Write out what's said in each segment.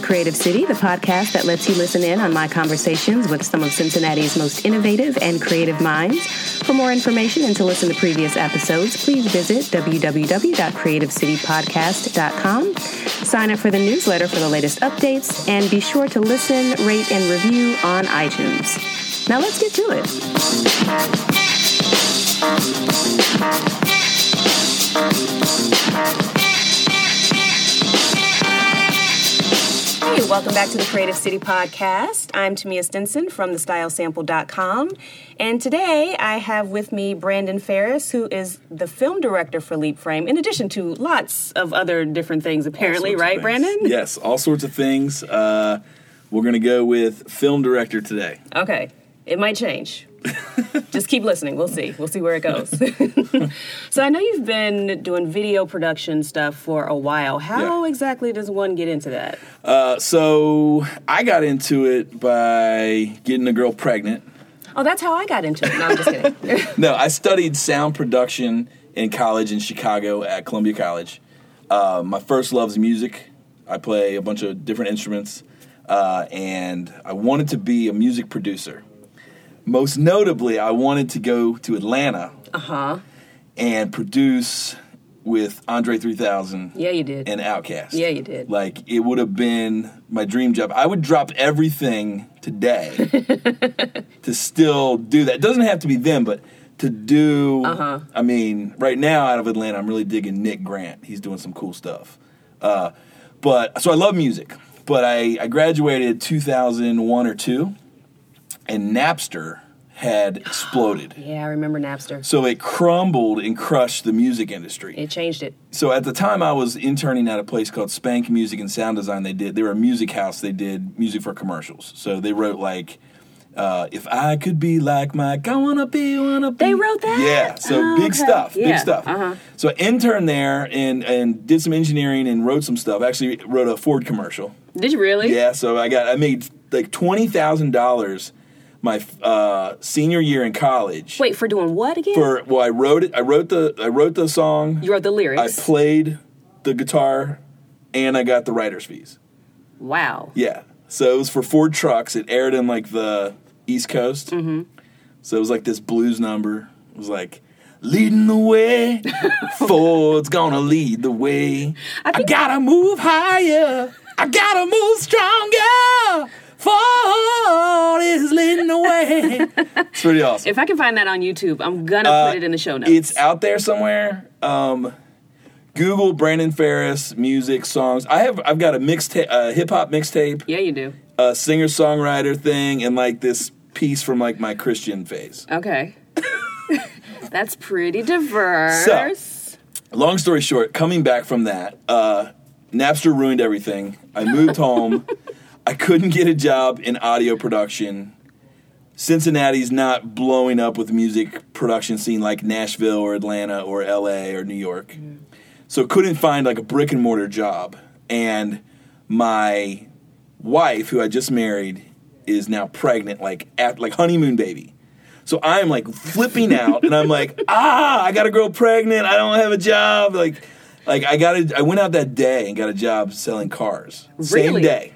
to Creative City, the podcast that lets you listen in on my conversations with some of Cincinnati's most innovative and creative minds. For more information and to listen to previous episodes, please visit www.creativecitypodcast.com. Sign up for the newsletter for the latest updates, and be sure to listen, rate, and review on iTunes. Now let's get to it. Welcome back to the Creative City Podcast. I'm Tamia Stinson from thestylesample.com. And today I have with me Brandon Faris, who is the film director for Leap Frame, in addition to lots of other different things, apparently, right, things. Brandon? Yes, all sorts of things. Uh, we're going to go with film director today. Okay. It might change. Just keep listening. We'll see. We'll see where it goes. so I know you've been doing video production stuff for a while. How yeah. exactly does one get into that? Uh, so I got into it by getting a girl pregnant. Oh, that's how I got into it. No, I'm just kidding. no, I studied sound production in college in Chicago at Columbia College. Uh, my first love is music. I play a bunch of different instruments, uh, and I wanted to be a music producer. Most notably, I wanted to go to Atlanta uh-huh. and produce with Andre 3000. Yeah, you did. And Outkast. Yeah, you did. Like it would have been my dream job. I would drop everything today to still do that. It doesn't have to be them, but to do. Uh-huh. I mean, right now out of Atlanta, I'm really digging Nick Grant. He's doing some cool stuff. Uh, but so I love music. But I, I graduated 2001 or two and Napster had exploded. yeah, I remember Napster. So it crumbled and crushed the music industry. It changed it. So at the time I was interning at a place called Spank Music and Sound Design. They did they were a music house. They did music for commercials. So they wrote like uh, if I could be like Mike, I wanna be, wanna be. They wrote that. Yeah, so oh, big okay. stuff, yeah. big stuff. Uh-huh. So I interned there and and did some engineering and wrote some stuff. Actually, wrote a Ford commercial. Did you really? Yeah. So I got I made like twenty thousand dollars my uh, senior year in college. Wait, for doing what again? For well, I wrote it. I wrote the I wrote the song. You wrote the lyrics. I played the guitar, and I got the writers' fees. Wow. Yeah. So it was for Ford trucks. It aired in like the East Coast. Mm-hmm. So it was like this blues number. It was like. Leading the way, Ford's gonna lead the way. I, I gotta move higher. I gotta move stronger. Ford is leading the way. it's pretty awesome. If I can find that on YouTube, I'm gonna uh, put it in the show notes. It's out there somewhere. Um, Google Brandon Faris music songs. I have I've got a mixtape, a hip hop mixtape. Yeah, you do. A singer songwriter thing, and like this piece from like my Christian phase. Okay, that's pretty diverse. So, long story short, coming back from that, uh, Napster ruined everything. I moved home. I couldn't get a job in audio production. Cincinnati's not blowing up with music production scene like Nashville or Atlanta or LA or New York. Mm. So couldn't find like a brick and mortar job. And my wife, who I just married, is now pregnant, like at like honeymoon baby. So I'm like flipping out, and I'm like, ah, I got a girl pregnant. I don't have a job. Like, like I got. I went out that day and got a job selling cars. Really? Same day.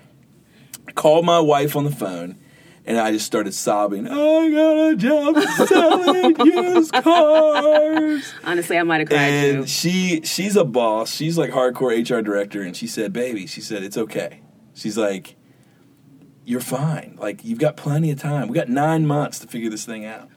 Called my wife on the phone and I just started sobbing. I got a job selling used cars. Honestly, I might have cried and too. she she's a boss. She's like hardcore HR director, and she said, "Baby," she said, "It's okay." She's like, "You're fine. Like you've got plenty of time. We got nine months to figure this thing out."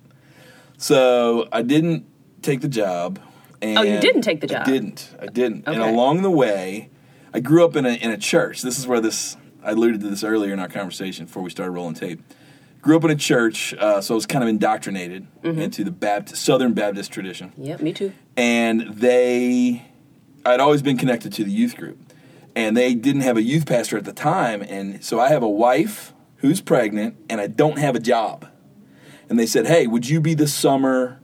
So I didn't take the job. And oh, you didn't take the job. I didn't. I didn't. Okay. And along the way, I grew up in a in a church. This is where this I alluded to this earlier in our conversation before we started rolling tape. Grew up in a church, uh, so I was kind of indoctrinated Mm-hmm. into the Baptist, Southern Baptist tradition. Yep, me too. And they, I'd always been connected to the youth group, and they didn't have a youth pastor at the time, and so I have a wife who's pregnant, and I don't have a job. And they said, "Hey, would you be the summer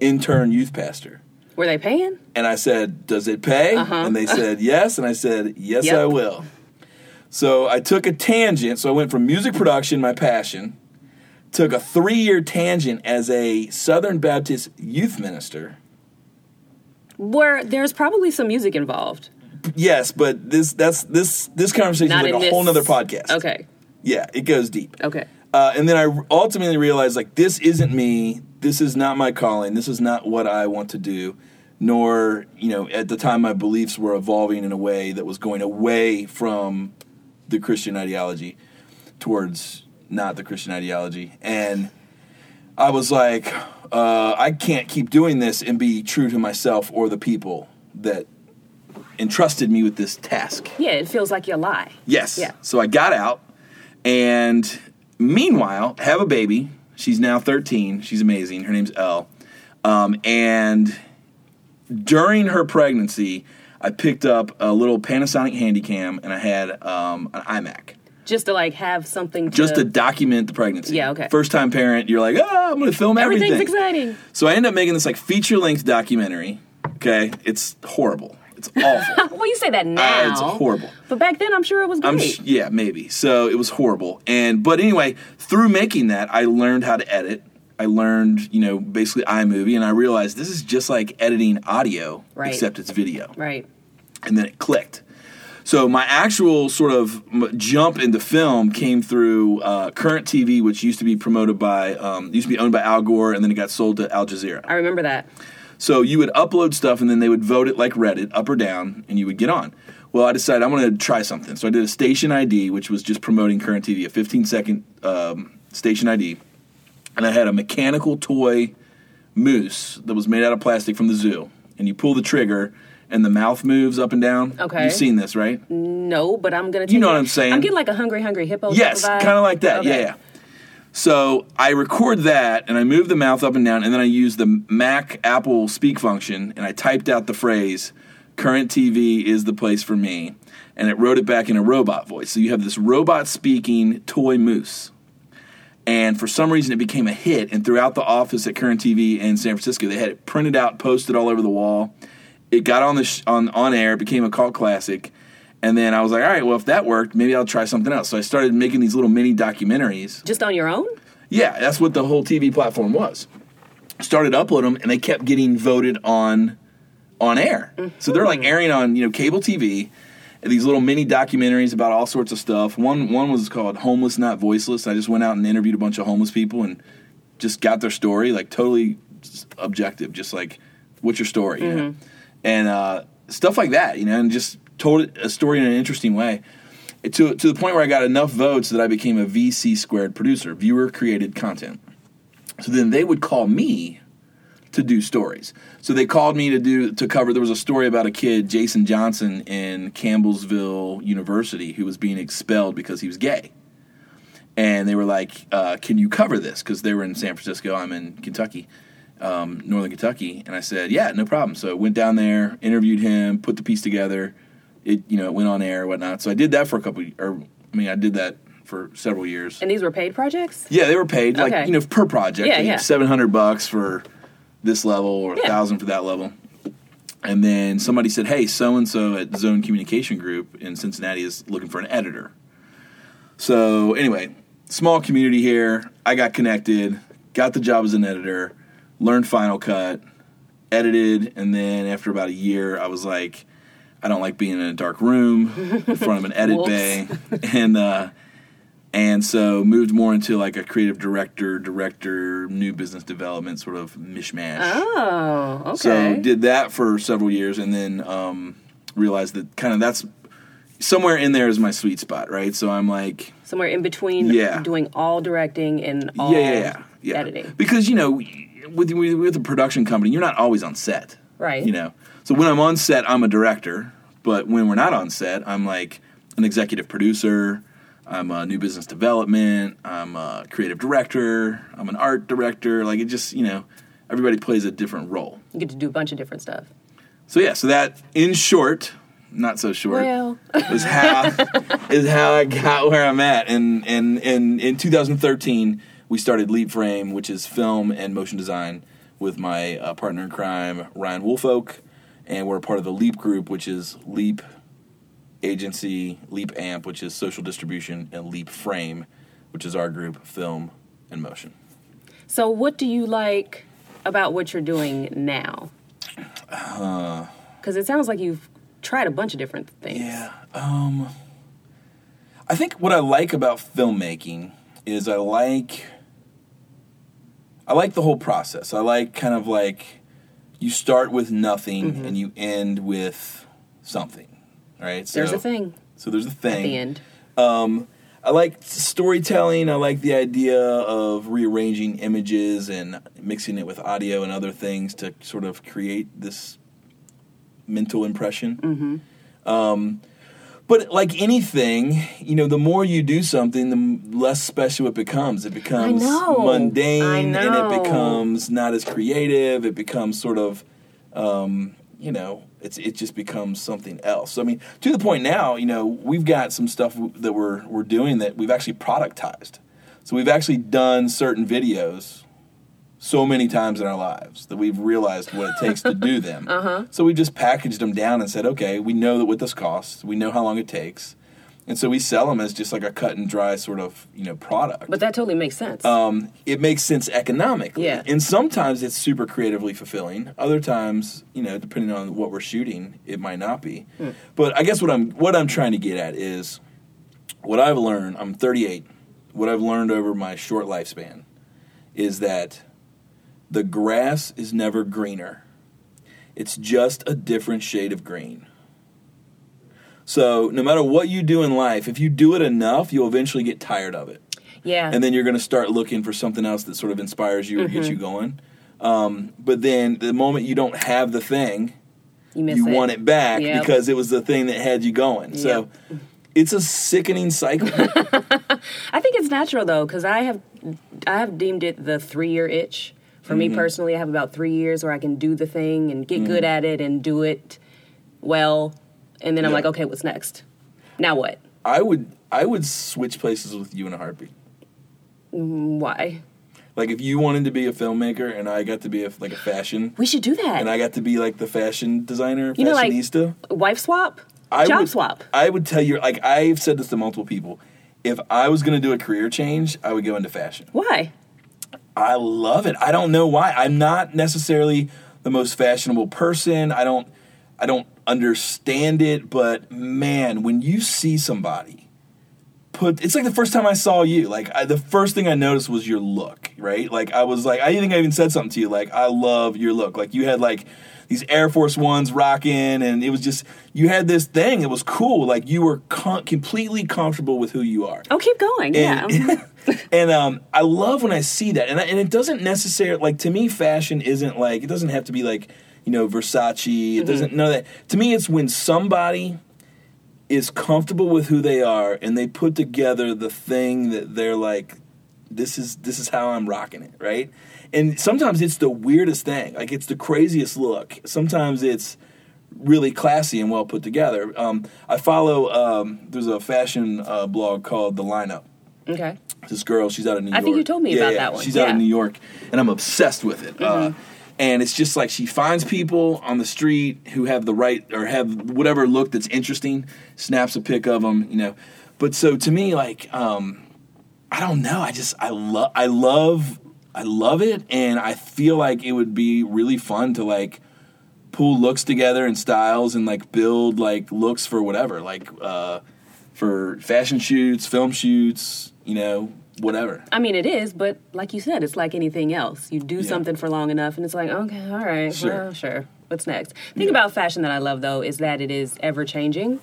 intern youth pastor?" Were they paying? And I said, "Does it pay?" Uh-huh. And they said, "Yes." And I said, "Yes, Yep. I will." So I took a tangent. So I went from music production, my passion, took a three year tangent as a Southern Baptist youth minister. Where there's probably some music involved. yes, but this that's this this conversation Not is like a this- whole nother podcast. Okay. Yeah, it goes deep. Okay. Uh, and then I ultimately realized like this isn't me. This is not my calling. This is not what I want to do. Nor, you know, at the time my beliefs were evolving in a way that was going away from the Christian ideology towards not the Christian ideology. And I was like, uh, I can't keep doing this and be true to myself or the people that entrusted me with this task. Yeah, it feels like you lie. Yes. Yeah. So I got out, and meanwhile, have a baby. She's now 13. She's amazing. Her name's Elle. Um, and during her pregnancy, I picked up a little Panasonic Handycam, and I had um, an iMac Just to like have something to, just to document the pregnancy. Yeah, okay. First time parent, you're like, oh, I'm going to film everything. everything's exciting. So I end up making this like feature length documentary. Okay, it's horrible. It's awful. Well, you say that now. Uh, it's horrible. But back then, I'm sure it was great. Sh- yeah, maybe. So it was horrible. And but anyway, through making that, I learned how to edit. I learned, you know, basically iMovie, and I realized this is just like editing audio, Right. except it's video. right. And then it clicked. So my actual sort of jump into film came through uh, Current TV, which used to be promoted by, um, used to be owned by Al Gore, and then it got sold to Al Jazeera. I remember that. So you would upload stuff and then they would vote it like Reddit, up or down, and you would get on. Well, I decided I'm going to try something. So I did a station ID, which was just promoting current TV, a 15 second um, station ID. And I had a mechanical toy moose that was made out of plastic from the zoo. And you pull the trigger and the mouth moves up and down. Okay. You've seen this, right? No, but I'm gonna. Take You know it- what I'm saying. I'm getting like a hungry, hungry hippo. Yes, kind of like that. Okay. Yeah, yeah. So I record that and I move the mouth up and down, and then I use the Mac Apple speak function and I typed out the phrase "current TV is the place for me," and it wrote it back in a robot voice. So you have this robot speaking toy moose. And for some reason, it became a hit. And throughout the office at Current TV in San Francisco, they had it printed out, posted all over the wall. It got on the sh- on on air, it became a cult classic. And then I was like, all right, well, if that worked, maybe I'll try something else. So I started making these little mini documentaries. Just on your own? Yeah, that's what the whole TV platform was. Started upload them, and they kept getting voted on on air. Mm-hmm. So they're like airing on you know cable TV. These little mini documentaries about all sorts of stuff. One one was called "Homeless Not Voiceless." I just went out and interviewed a bunch of homeless people and just got their story, like totally objective, just like what's your story, you know, and uh, stuff like that, you know, and just told a story in an interesting way. To to the point where I got enough votes that I became a VC squared producer, viewer created content. So then they would call me to do stories. So they called me to do to cover. There was a story about a kid, Jason Johnson, in Campbellsville University, who was being expelled because he was gay. And they were like, uh, "Can you cover this?" Because they were in San Francisco. I'm in Kentucky, um, Northern Kentucky, and I said, "Yeah, no problem." So I went down there, interviewed him, put the piece together. It you know it went on air, whatnot. So I did that for a couple. Or I mean, I did that for several years. And these were paid projects? Yeah, they were paid like Okay. you know per project. Yeah, yeah. Seven hundred bucks for this level or a Yeah. thousand for that level. And then somebody said, "Hey, so and so at Zone Communication Group in Cincinnati is looking for an editor." So anyway, small community here. I got connected, got the job as an editor, learned Final Cut, edited, and then after about a year, I was like, I don't like being in a dark room in front of an edit bay, and uh, and so moved more into like a creative director, director, new business development sort of mishmash. Oh, okay. So did that for several years, and then um, realized that kind of that's somewhere in there is my sweet spot, right? So I'm like, Somewhere in between Yeah. doing all directing and all yeah, yeah, yeah, yeah. editing. Because you know, with with, with a production company, you're not always on set, Right. You know, so when I'm on set, I'm a director, but when we're not on set, I'm like an executive producer. I'm a new business development. I'm a creative director. I'm an art director. Like it just, you know, everybody plays a different role. You get to do a bunch of different stuff. So yeah, so that in short, not so short, Well, is how is how I got where I'm at. And and and in 2013, we started Leap Frame, which is film and motion design, with my uh, partner in crime Ryan Woolfolk, and we're a part of the Leap Group, which is Leap Agency, Leap Amp, which is social distribution, and Leap Frame, which is our group, film and motion. so what do you like about what you're doing now? Uh. Because it sounds like you've tried a bunch of different things. Yeah. Um, I think what I like about filmmaking is I like I like the whole process. I like kind of like you start with nothing Mm-hmm. and you end with something, right? So, There's a thing So there's a thing. at the end. Um, I like storytelling. I like the idea of rearranging images and mixing it with audio and other things to sort of create this mental impression. Mm-hmm. Um, but like anything, you know, the more you do something, the less special it becomes. It becomes mundane, and it becomes not as creative. It becomes sort of, um, you know, it's it just becomes something else. So, I mean, to the point now, you know, we've got some stuff that we're we're doing that we've actually productized. So we've actually done certain videos so many times in our lives that we've realized what it takes to do them. Uh-huh. So we just packaged them down and said, okay, we know that what this costs, we know how long it takes, and so we sell them as just like a cut and dry sort of you know product. But that totally makes sense. um, it makes sense economically. Yeah. And sometimes it's super creatively fulfilling. Other times, you know, depending on what we're shooting, it might not be. Hmm. But I guess what I'm what I'm trying to get at is what I've learned. I'm 38. What I've learned over my short lifespan is that the grass is never greener. It's just a different shade of green. So, no matter what you do in life, if you do it enough, you'll eventually get tired of it yeah. and then you're going to start looking for something else that sort of inspires you or gets you going. Um, but then the moment you don't have the thing, you miss you it. want it back Yep. because it was the thing that had you going. So it's a sickening cycle. I think it's natural though, because I have I have deemed it the three year itch. For Mm-hmm. me personally, I have about three years where I can do the thing and get good at it and do it well, and then I'm Yeah. like, okay, what's next? Now what? I would I would switch places with you in a heartbeat. Why? Like if you wanted to be a filmmaker and I got to be a, like a fashion We should do that. and I got to be like the fashion designer, You know, like- fashionista. Wife swap, I job would, swap. I would tell you, like I've said this to multiple people. If I was going to do a career change, I would go into fashion. Why? I love it. I don't know why. I'm not necessarily the most fashionable person. I don't I don't understand it, but man, when you see somebody put it's like the first time I saw you, like I, the first thing I noticed was your look, right? Like I was like I didn't think I even said something to you like I love your look. Like you had like these Air Force Ones rocking, and it was just you had this thing. It was cool. Like you were con- completely comfortable with who you are. Oh, keep going. yeah. And, and um, I love when I see that, and I, and it doesn't necessarily like to me. Fashion isn't like it doesn't have to be like you know Versace. It doesn't know that to me. It's when somebody is comfortable with who they are and they put together the thing that they're like this is this is how I'm rocking it, right? And sometimes it's the weirdest thing. Like it's the craziest look. Sometimes it's really classy and well put together. Um, I follow um, there's a fashion uh, blog called The Lineup. okay. This girl, she's out of New York. I think you told me Yeah, about yeah, that one. She's out Yeah. Mm-hmm. of New York, and I'm obsessed with it. Uh, and it's just like she finds people on the street who have the right or have whatever look that's interesting, snaps a pic of them, you know. But so to me, like, um, I don't know. I just I love I love I love it, and I feel like it would be really fun to like pull looks together and styles and like build like looks for whatever, like uh, for fashion shoots, film shoots, you know, whatever. I mean, it is, but like you said, it's like anything else. You do Yeah. something for long enough, and it's like, okay, all right, Sure. well, sure. What's next? The thing about fashion that I love, though, is that it is ever changing.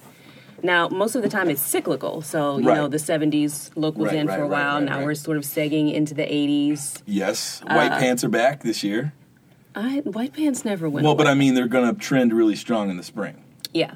Now, most of the time, it's cyclical. So, you Right. know, the '70s look was Right, in right, for a while. now we're sort of segging into the '80s. Yes, white Uh, pants are back this year. I, white pants never went. Well, but. I mean, they're going to trend really strong in the spring. yeah,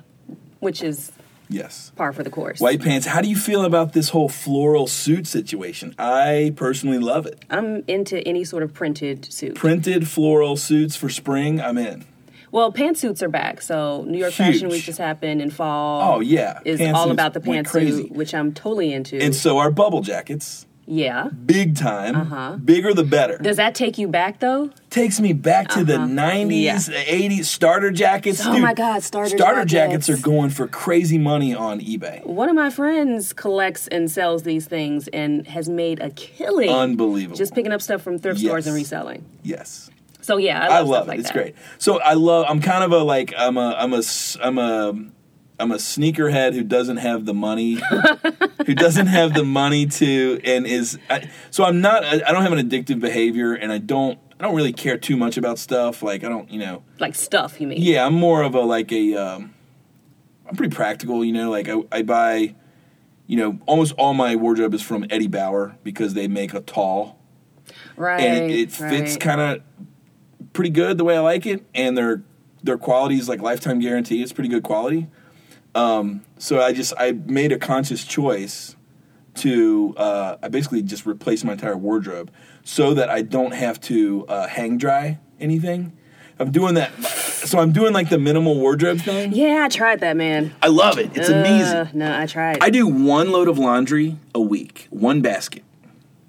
which is Yes. par for the course. White pants. How do you feel about this whole floral suit situation? I personally love it. I'm into any sort of printed suit. Printed floral suits for spring, I'm in. Well, pantsuits are back. So New York Fashion Week just happened in fall. Oh, yeah. is all about the pantsuit, which I'm totally into. And so are bubble jackets. Yeah. Big time. Uh-huh. Bigger the better. Does that take you back though? Takes me back to the 90s, Yeah. 80s starter jackets. Oh Dude, my God, starter jackets. Starter jackets. jackets. are going for crazy money on eBay. One of my friends collects and sells these things and has made a killing. Unbelievable. Just picking up stuff from thrift Yes. stores and reselling. yes. So yeah, I I love, love stuff it. like it's that. great. So I love. I'm kind of a like. I'm a. I'm a. I'm a. I'm a sneakerhead who doesn't have the money, who doesn't have the money to, and is. I, so I'm not. I, I don't have an addictive behavior, and I don't. I don't really care too much about stuff. Like I don't. You know. Like stuff, you mean? Yeah, I'm more of a like a. Um, I'm pretty practical. You know, like I, I buy. You know, almost all my wardrobe is from Eddie Bauer because they make a tall Right. and it, it fits right. kind of pretty good the way I like it, and their their quality is like lifetime guarantee. It's pretty good quality. Um, so I just I made a conscious choice to uh, I basically just replace my entire wardrobe so that I don't have to uh, hang dry anything. I'm doing that, so I'm doing like the minimal wardrobe thing. Yeah, I tried that, man. I love it. It's amazing. Uh, no, I tried. I do one load of laundry a week, one basket.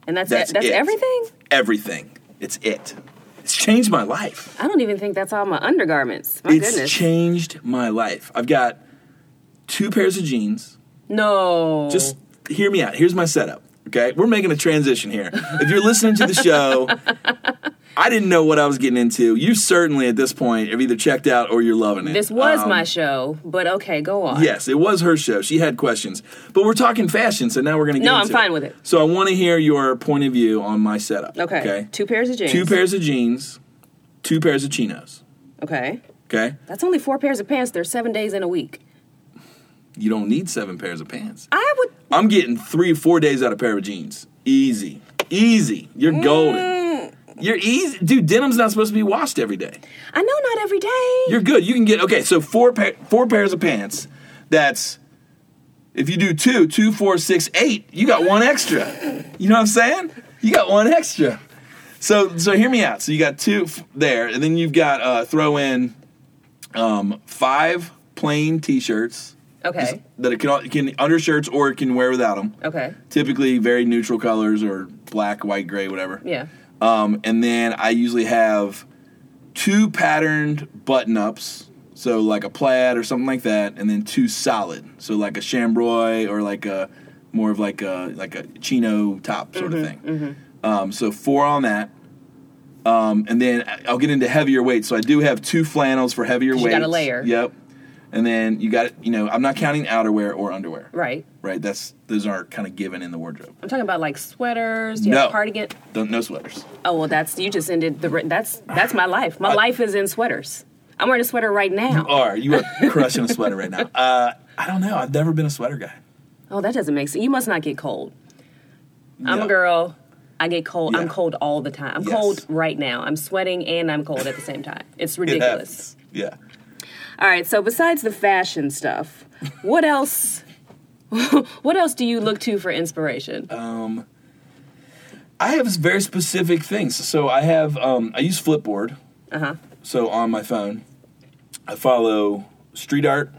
and that's That's it. That's it. everything. Everything. It's it. It's changed my life. I don't even think that's all my undergarments. My it's goodness. changed my life. I've got two pairs of jeans. no. Just hear me out. Here's my setup. Okay, we're making a transition here. If you're listening to the show, I didn't know what I was getting into. You certainly, at this point, have either checked out or you're loving it. this was Um, my show, but okay, go on. Yes, it was her show. She had questions, but we're talking fashion, so now we're going to get. It. No, I'm fine with it. So I want to hear your point of view on my setup. Okay. Okay. Two pairs of jeans. Two pairs of jeans, two pairs of chinos. Okay. Okay. That's only four pairs of pants. There's seven days in a week. You don't need seven pairs of pants. I would. I'm getting three four days out of a pair of jeans. Easy. Easy. You're Mm. golden. You're easy. Dude, denim's not supposed to be washed every day. I know not every day. You're good. You can get, okay, so four, pa- four pairs of pants. That's, if you do two, two, four, six, eight, you got one extra. You know what I'm saying? You got one extra. So, so hear me out. So you got two f- there, and then you've got, uh, throw in um, five plain t shirts. Okay. That it can, it can undershirts or it can wear without them. Okay. typically very neutral colors or black, white, gray, whatever. Yeah. Um, and then I usually have two patterned button ups, so like a plaid or something like that, and then two solid, so like a chambray or like a more of like a like a chino top sort Mm-hmm, of thing. Um, so four on that. Um, and then I'll get into heavier weights. So I do have two flannels for heavier 'Cause you gotta layer. Yep. And then you got it, you know I'm not counting outerwear or underwear. Right. Right. That's those aren't kind of given in the wardrobe. I'm talking about like sweaters. You No. cardigan. Don't no sweaters. Oh well, that's you just ended the. That's that's my life. My life is in sweaters. I'm wearing a sweater right now. You Are you are crushing a sweater right now? Uh, I don't know. I've never been a sweater guy. Oh, that doesn't make sense. You must not get cold. I'm a girl. I get cold. I'm cold all the time. I'm Yes. cold right now. I'm sweating and I'm cold at the same time. It's ridiculous. happens. Yeah. All right. So besides the fashion stuff, what else? what else do you look to for inspiration? Um, I have very specific things. So I have um, I use Flipboard. Uh huh. So on my phone, I follow street art,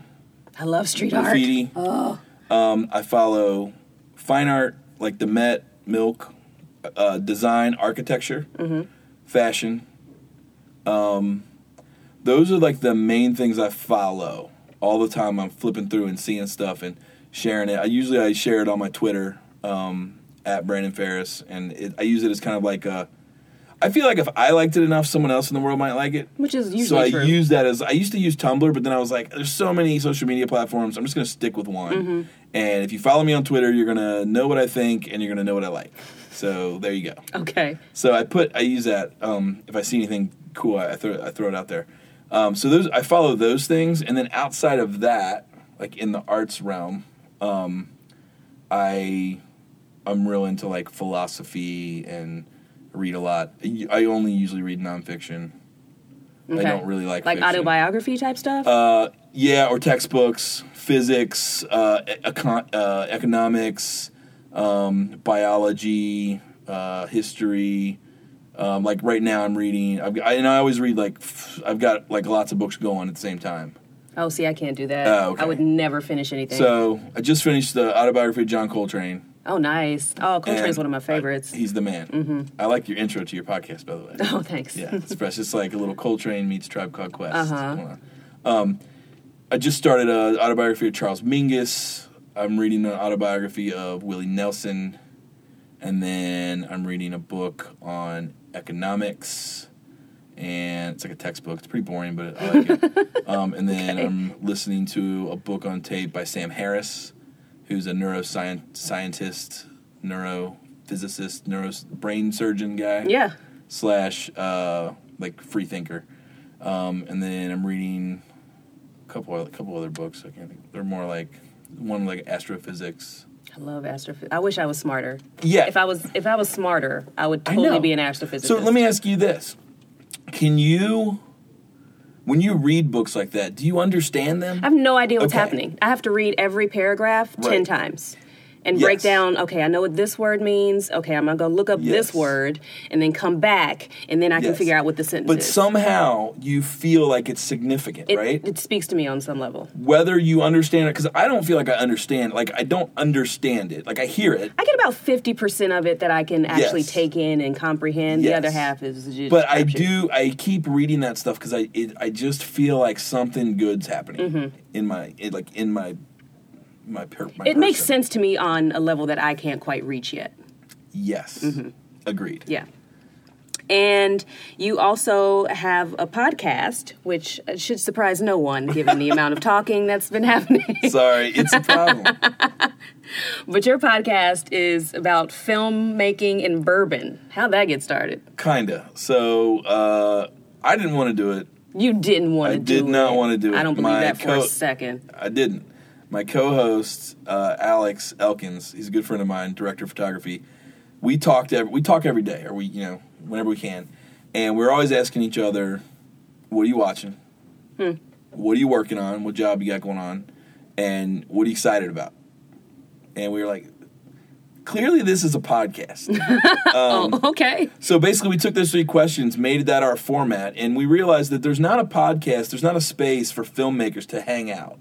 I love street art. graffiti. Um, I follow fine art like the Met, Milk, uh, design, architecture, fashion. Um, those are like the main things I follow all the time. I'm flipping through and seeing stuff and sharing it. I usually I share it on my Twitter um, at Brandon Faris, and it, I use it as kind of like a. I feel like if I liked it enough, someone else in the world might like it. Which is usually So I true. use that as I used to use Tumblr, but then I was like, there's so many social media platforms. I'm just gonna stick with one. Mm-hmm. And if you follow me on Twitter, you're gonna know what I think and you're gonna know what I like. So there you go. okay. So I put I use that. Um, if I see anything cool, I, I throw I throw it out there. Um, so those I follow those things, and then outside of that, like in the arts realm, um, I I'm real into like philosophy and read a lot. I only usually read nonfiction. Okay. I don't really like like fiction. autobiography type stuff. Uh, yeah, or textbooks, physics, uh, econ- uh, economics, um, biology, uh, history. Um, like right now, I'm reading, I've, I, and I always read like I've got like lots of books going at the same time. oh, see, I can't do that. Oh, okay. I would never finish anything. So I just finished the autobiography of John Coltrane. oh, nice. Oh, Coltrane's one of my favorites. I- he's the man. Mm-hmm. I like your intro to your podcast, by the way. oh, thanks. Yeah, it's fresh. It's like a little Coltrane meets Tribe Called Quest. Uh-huh. Um, I just started an autobiography of Charles Mingus. I'm reading an autobiography of Willie Nelson, and then I'm reading a book on economics, and it's like a textbook. It's pretty boring, but I like it. um, and then Okay. I'm listening to a book on tape by Sam Harris, who's a neuroscientist, scientist, neurophysicist, neuro brain surgeon guy Yeah. slash uh, like free thinker. Um, and then I'm reading a couple a couple other books. I can't think. They're more like one like astrophysics. I love astrophysics. I wish I was smarter. Yeah. If I was if I was smarter, I would totally know. be an astrophysicist. So let me ask you this: Can you, when you read books like that, do you understand them? I have no idea what's Okay. happening. I have to read every paragraph ten times. And break down, okay, I know what this word means. Okay, I'm gonna go look up Yes. this word and then come back and then I can Yes. figure out what the sentence but is. But somehow you feel like it's significant, it, right? it speaks to me on some level. Whether you understand it, because I don't feel like I understand. Like I don't understand it. Like I hear it, I get about fifty percent of it that I can actually Yes. take in and comprehend. The other half is just but I do. I keep reading that stuff because I it, I just feel like something good's happening Mm-hmm. in my it, like in my my, per, my It makes sense to me on a level that I can't quite reach yet. Yes, agreed. Mm-hmm. Yeah. And you also have a podcast, which should surprise no one given the amount of talking that's been happening. Sorry, it's a problem. But your podcast is about filmmaking in bourbon. How'd that get started? Kinda. So uh, I didn't want to do it. You didn't want to do it. I did not wanna do it. I don't believe My that for a second. I didn't. My co-host uh, Alex Elkins, he's a good friend of mine, director of photography. We talked. Every, we talk every day, or we, you know, whenever we can, and we're always asking each other, "What are you watching? Hmm. What are you working on? What job you got going on? And what are you excited about?" And we were like, "Clearly, this is a podcast." Um, oh, okay. So basically, we took those three questions, made that our format, and we realized that there's not a podcast, there's not a space for filmmakers to hang out.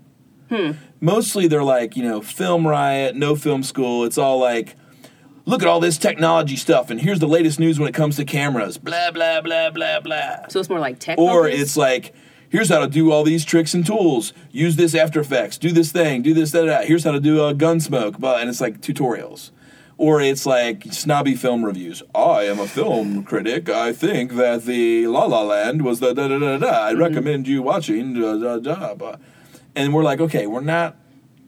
Hmm. Mostly, they're like, you know, Film Riot, No Film School. It's all like, look at all this technology stuff, and here's the latest news when it comes to cameras. Blah blah blah blah blah. So it's more like tech. Or it's like, here's how to do all these tricks and tools. Use this After Effects. Do this thing. Do this, that, that. Here's how to do a gun smoke. But and it's like tutorials. Or it's like snobby film reviews. I am a film critic. I think that the La La Land was the da da da da. I mm-hmm. recommend you watching da da da. Blah. And we're like, okay, we're not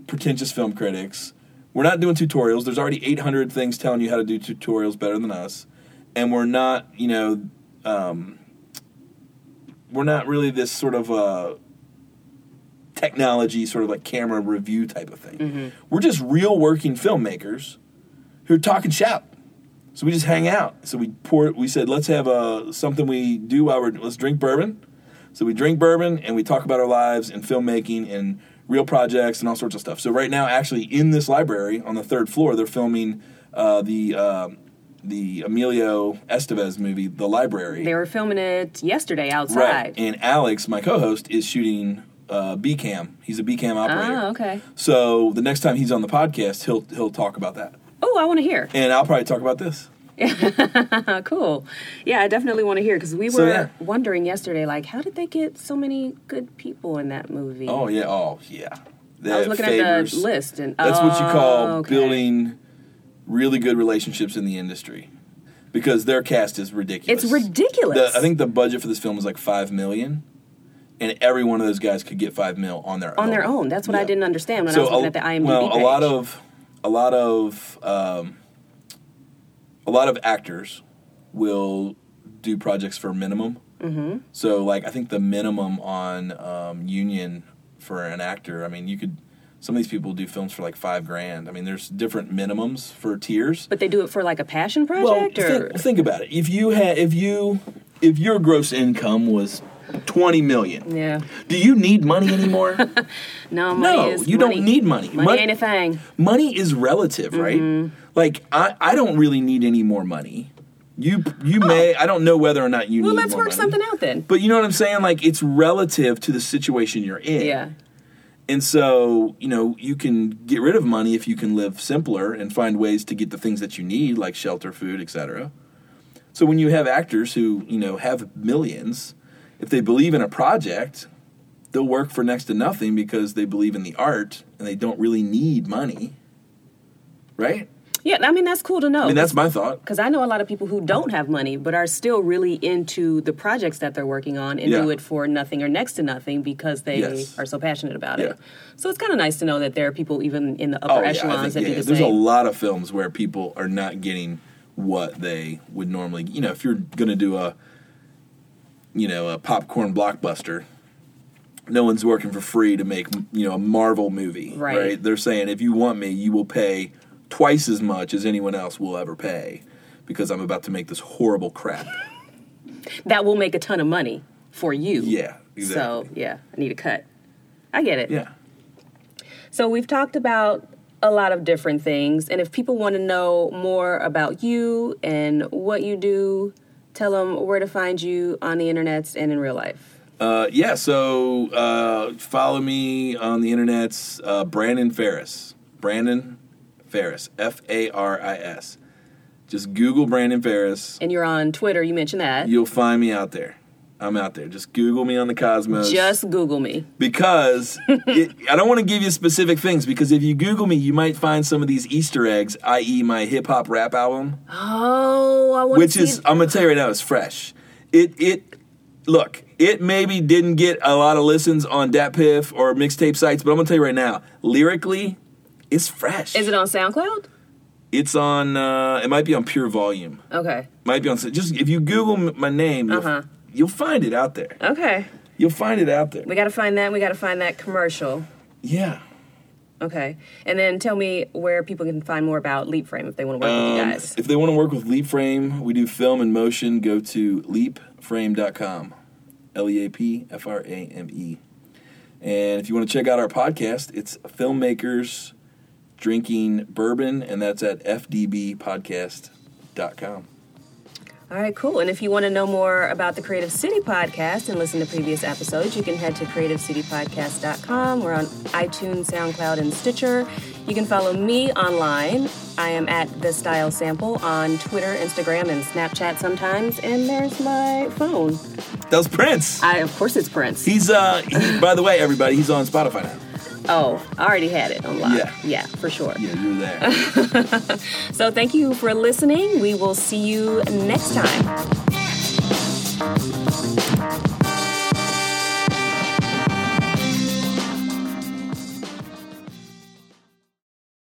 pretentious film critics. We're not doing tutorials. There's already 800 things telling you how to do tutorials better than us. And we're not, you know, um, we're not really this sort of uh, technology, sort of like camera review type of thing. We're just real working filmmakers who talk and shout. So we just hang out. So we pour. We said, let's have a something we do while we're let's drink bourbon. So we drink bourbon and we talk about our lives and filmmaking and real projects and all sorts of stuff. So right now, actually, in this library on the third floor, they're filming uh, the uh, the Emilio Estevez movie, The Library. they were filming it yesterday outside. Right. And Alex, my co-host, is shooting uh, B cam. He's a B cam operator. Oh, okay. So the next time he's on the podcast, he'll he'll talk about that, Oh, I want to hear. and I'll probably talk about this. Uh, cool. Yeah, I definitely want to hear because we were So, yeah. wondering yesterday, like, how did they get so many good people in that movie? Oh yeah, oh yeah. I was looking favors- at the list, and That's what you call Oh, okay. building really good relationships in the industry, because their cast is ridiculous. It's ridiculous. The, I think the budget for this film was like five million, and every one of those guys could get five mil on their own. on their own. That's what I didn't understand when I was looking a, at the IMDb well, page. a lot of a lot of um, a lot of actors will do projects for minimum. Mm-hmm. So, like, I think the minimum on um, union for an actor. I mean, you could. Some of these people do films for like five grand. I mean, there's different minimums for tiers. but they do it for like a passion Well, project, or think, think about it. If you had, if you, if your gross income was twenty million, yeah, do you need money anymore? no, money no, is you money. don't need money. Money Mon- ain't a thing. money is relative, right? Mm-hmm. Like I, I don't really need any more money. You you may oh. I don't know whether or not you Well, let's work money. something out then. But you know what I'm saying? Like it's relative to the situation you're in. Yeah, And so, you know, you can get rid of money if you can live simpler and find ways to get the things that you need, like shelter, food, etc. So when you have actors who, you know, have millions, if they believe in a project, they'll work for next to nothing because they believe in the art and they don't really need money. Right? Yeah, I mean that's cool to know. I mean, that's my thought. because I know a lot of people who don't have money but are still really into the projects that they're working on and Yeah. do it for nothing or next to nothing because they Yes. are so passionate about Yeah. it. So it's kind of nice to know that there are people even in the upper Oh, yeah, echelons think, that do the there's same. a lot of films where people are not getting what they would normally. You know, if you're going to do a, you know, a popcorn blockbuster, no one's working for free to make you know a Marvel movie, Right. They're saying if you want me, you will pay twice as much as anyone else will ever pay because I'm about to make this horrible crap. that will make a ton of money for you. Yeah, So yeah, I need a cut. I get it. yeah. So we've talked about a lot of different things, and if people want to know more about you and what you do, tell them where to find you on the internet and in real life. Uh, yeah, so uh, follow me on the internets, uh, Brandon Faris. Brandon Faris, F A R I S. Just Google Brandon Faris. And you're on Twitter. You mentioned that. You'll find me out there. I'm out there. Just Google me on the Cosmos. Just Google me. because it, I don't want to give you specific things because if you Google me, you might find some of these Easter eggs, i.e., my hip hop rap album. Oh, I want which to see is I'm gonna tell you right now, it's fresh. It it look, it maybe didn't get a lot of listens on DatPiff or mixtape sites, but I'm gonna tell you right now, lyrically, it's fresh. Is it on SoundCloud? It's on. Uh, it might be on Pure Volume. Okay. Might be on. Just if you Google my name, Uh-huh. You'll find it out there. Okay. You'll find it out there. We got to find that. We got to find that commercial. Yeah. Okay. And then tell me where people can find more about Leap Frame if they want to work with you Um, guys. if they want to work with Leap Frame, we do film and motion. Go to leapframe.com. L E A P F R A M E. And if you want to check out our podcast, it's Filmmakers Drinking Bourbon, and that's at fdbpodcast.com. All right, cool. And if you want to know more about the Creative City podcast and listen to previous episodes, you can head to creativecitypodcast.com. We're on iTunes, SoundCloud, and Stitcher. You can follow me online. I am at The Style Sample on Twitter, Instagram, and Snapchat sometimes. And there's my phone. That was Prince. I, of course, it's Prince. He's, uh, he, by the way, everybody, he's on Spotify now. Oh, I already had it on lock. Yeah, yeah for sure. Yeah, you're there. so thank you for listening. We will see you next time.